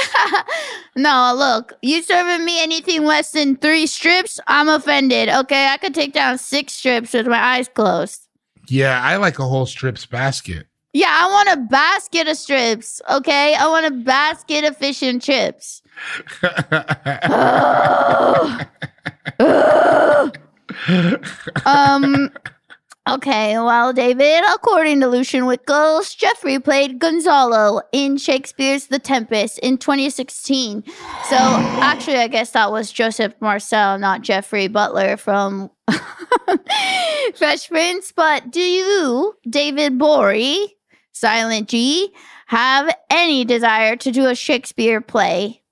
no, look, you serving me anything less than three strips, I'm offended. Okay, I could take down six strips with my eyes closed. yeah, I like a whole strips basket. Yeah, I want a basket of strips. Okay, I want a basket of fish and chips. um. Okay, well, David, according to Lucian Wickles, Geoffrey played Gonzalo in Shakespeare's The Tempest in 2016. So, actually, I guess that was Joseph Marcel, not Geoffrey Butler from Fresh Prince. But do you, David Gborie, Silent G, have any desire to do a Shakespeare play?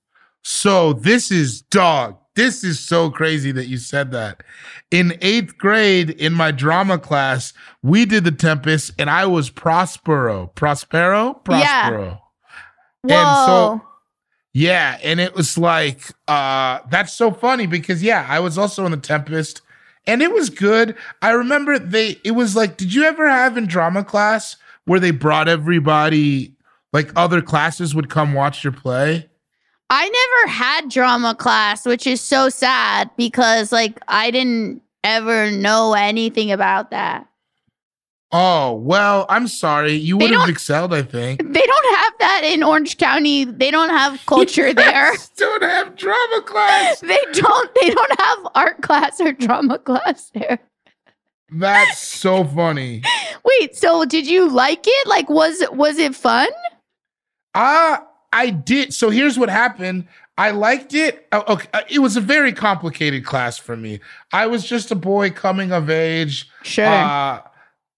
So this is dog. This is so crazy that you said that. In eighth grade, in my drama class, we did the Tempest, and I was Prospero. Prospero? Yeah. Prospero. Whoa. And so, yeah, and it was like, uh, that's so funny because yeah, I was also in the Tempest, and it was good. I remember they. It was like, did you ever have in drama class where they brought everybody, like other classes would come watch your play? I never had drama class, which is so sad because like I didn't ever know anything about that. Oh, well, I'm sorry. You would have excelled, I think. They don't have that in Orange County. They don't have culture there. don't have drama class. They don't. They don't have art class or drama class there. That's so funny. Wait, so did you like it? Like, was was it fun? Ah, I did. So here's what happened. I liked it. Oh, okay, uh, it was a very complicated class for me. I was just a boy coming of age. Sure. Uh,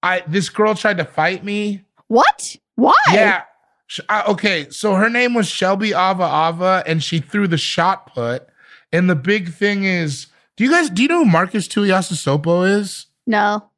I this girl tried to fight me. What? Why? Yeah. Sh- uh, okay, so her name was Shelby Ava Ava, and she threw the shot put. And the big thing is, do you guys do you know who Marcus Tuiasosopo is? No.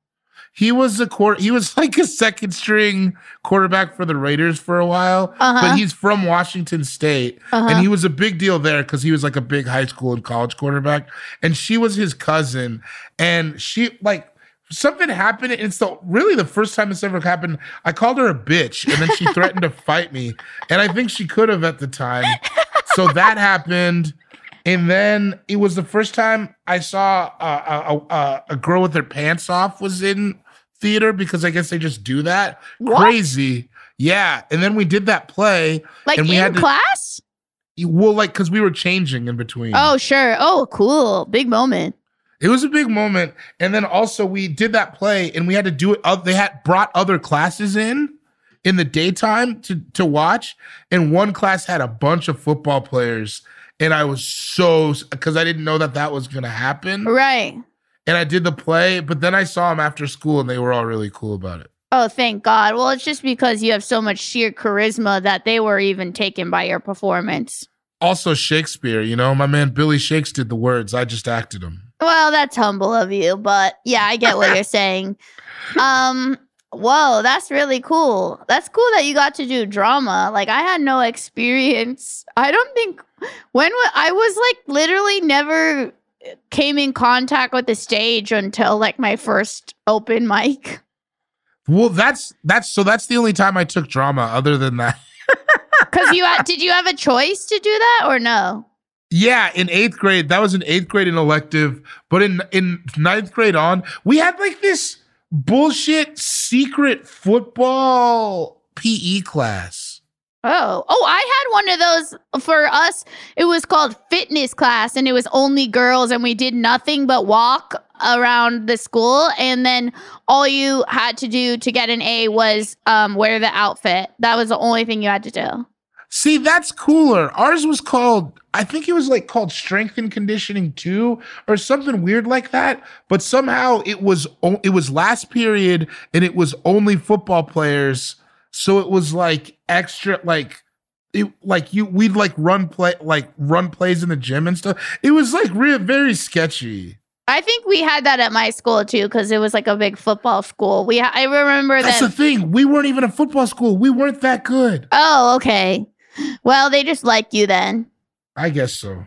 He was a court. He was like a second string quarterback for the Raiders for a while, Uh-huh. but he's from Washington State, Uh-huh. and he was a big deal there because he was like a big high school and college quarterback. And she was his cousin, and she like something happened. And it's the really the first time this ever happened. I called her a bitch, and then she threatened to fight me, and I think she could have at the time. So that happened. And then it was the first time I saw a, a, a, a girl with her pants off was in theater because I guess they just do that. What? Crazy. Yeah. And then we did that play. Like and we in had to, class? Well, like, because we were changing in between. Oh, sure. Oh, cool. Big moment. It was a big moment. And then also we did that play and we had to do it. Uh, they had brought other classes in in the daytime to, to watch. And one class had a bunch of football players. And I was so, because I didn't know that that was going to happen. Right. And I did the play, but then I saw them after school and they were all really cool about it. Oh, thank God. Well, it's just because you have so much sheer charisma that they were even taken by your performance. Also, Shakespeare, you know, my man Billy Shakes did the words. I just acted them. Well, that's humble of you, but yeah, I get what you're saying. Um, whoa, that's really cool. That's cool that you got to do drama. Like I had no experience. I don't think when I was like literally never came in contact with the stage until like my first open mic. Well, that's that's so that's the only time I took drama. Other than that, Cuz you had, did you have a choice to do that or no? yeah, in eighth grade, that was an eighth grade in elective. But in in ninth grade on, we had like this bullshit secret football PE class. Oh, oh, I had one of those for us. It was called fitness class, and it was only girls, and we did nothing but walk around the school. And then all you had to do to get an A was um, wear the outfit. That was the only thing you had to do. See, that's cooler. Ours was called, I think it was like called strength and conditioning two or something weird like that. But somehow it was it was last period and it was only football players. So it was like extra like it like you we'd like run play like run plays in the gym and stuff. It was like real very sketchy. I think we had that at my school too, because it was like a big football school. We, I remember that That's that. the thing. We weren't even a football school. We weren't that good. oh, okay. Well, they just like you then. I guess so.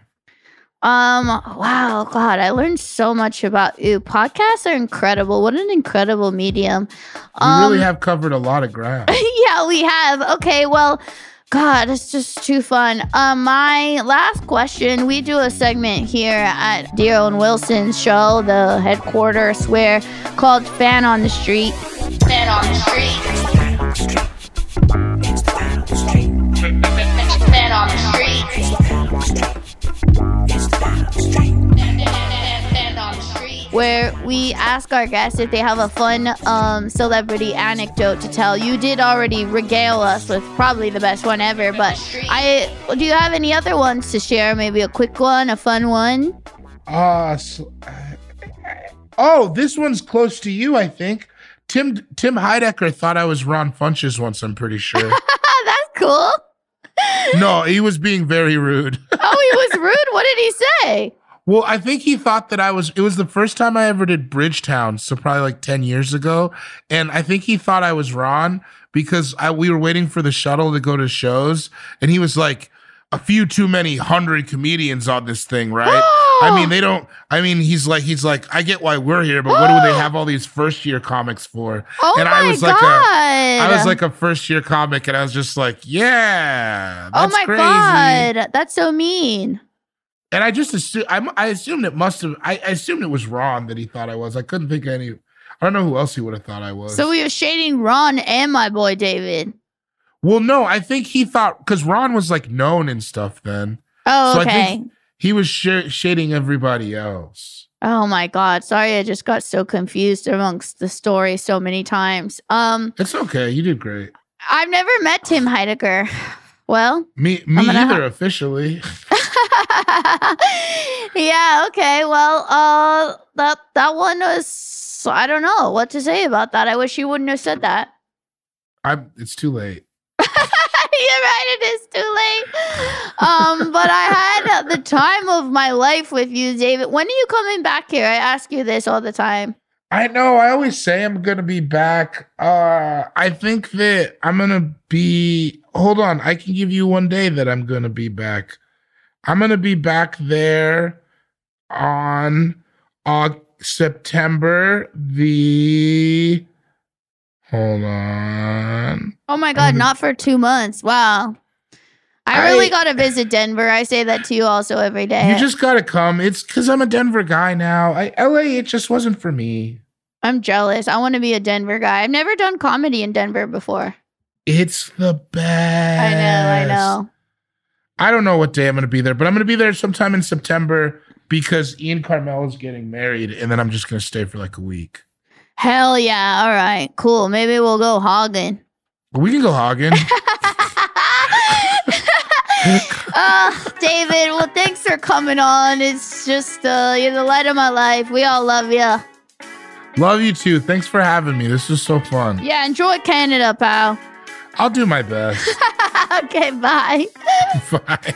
Um, wow, God, I learned so much about you. Podcasts are incredible. What an incredible medium. We Um, really have covered a lot of ground. yeah, we have. Okay, well, God, it's just too fun. Um, my last question, we do a segment here at Dear Owen Wilson's show, the headquarters, where called Fan on the Street. Fan on the Street. Fan on the where we ask our guests if they have a fun um, celebrity anecdote to tell. You did already regale us with probably the best one ever, but I do you have any other ones to share? Maybe a quick one, a fun one. Uh, so, oh, this one's close to you, I think. Tim Tim Heidecker thought I was Ron Funches once. I'm pretty sure. That's cool. no, he was being very rude. Oh, he was rude. What did he say? Well, I think he thought that I was. It was the first time I ever did Bridgetown, so probably like ten years ago, and I think he thought I was Ron because I, we were waiting for the shuttle to go to shows, and he was like, "A few too many hundred comedians on this thing, right?" I mean, they don't. I mean, he's like, he's like, I get why we're here, but what do they have all these first year comics for? Oh and I my was like a, I was like a first year comic, and I was just like, yeah, oh my crazy. god, that's so mean. And I just assumed I, I assumed it must have I, I assumed it was Ron that he thought I was. I couldn't think of any. I don't know who else he would have thought I was. So we were shading Ron and my boy David. well, no, I think he thought because Ron was like known and stuff then. Oh, So I okay. think he was sh- shading everybody else. Oh my god, sorry I just got so confused amongst the story so many times. Um It's okay. You did great. I've never met Tim Heidecker. Well, Me, me either ha- officially. yeah, okay. Well, uh that that one was I don't know what to say about that. I wish you wouldn't have said that. I. It's too late. You're right, it is too late. Um, but I had the time of my life with you, David. When are you coming back here? I ask you this all the time. I know. I always say I'm gonna be back. Uh, I think that I'm gonna be. Hold on. I can give you one day that I'm gonna be back. I'm gonna be back there on uh, September the. Hold on. Oh my god, not for two months. Wow. I I- really gotta visit Denver. I say that to you also every day. You just gotta come. It's because I'm a Denver guy now. I LA. It just wasn't for me. I'm jealous. I want to be a Denver guy. I've never done comedy in Denver before. It's the best. I know, I know. I don't know what day I'm going to be there, but I'm going to be there sometime in September because Ian Karmel is getting married, and then I'm just going to stay for like a week. Hell yeah. All right, cool. Maybe we'll go hogging. We can go hogging. uh, David, well, thanks for coming on. It's just, uh, you're the light of my life. We all love you. Love you too. Thanks for having me. This was so fun. Yeah, enjoy Canada, pal. I'll do my best. okay, bye. Bye.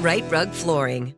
Rite Rug Flooring.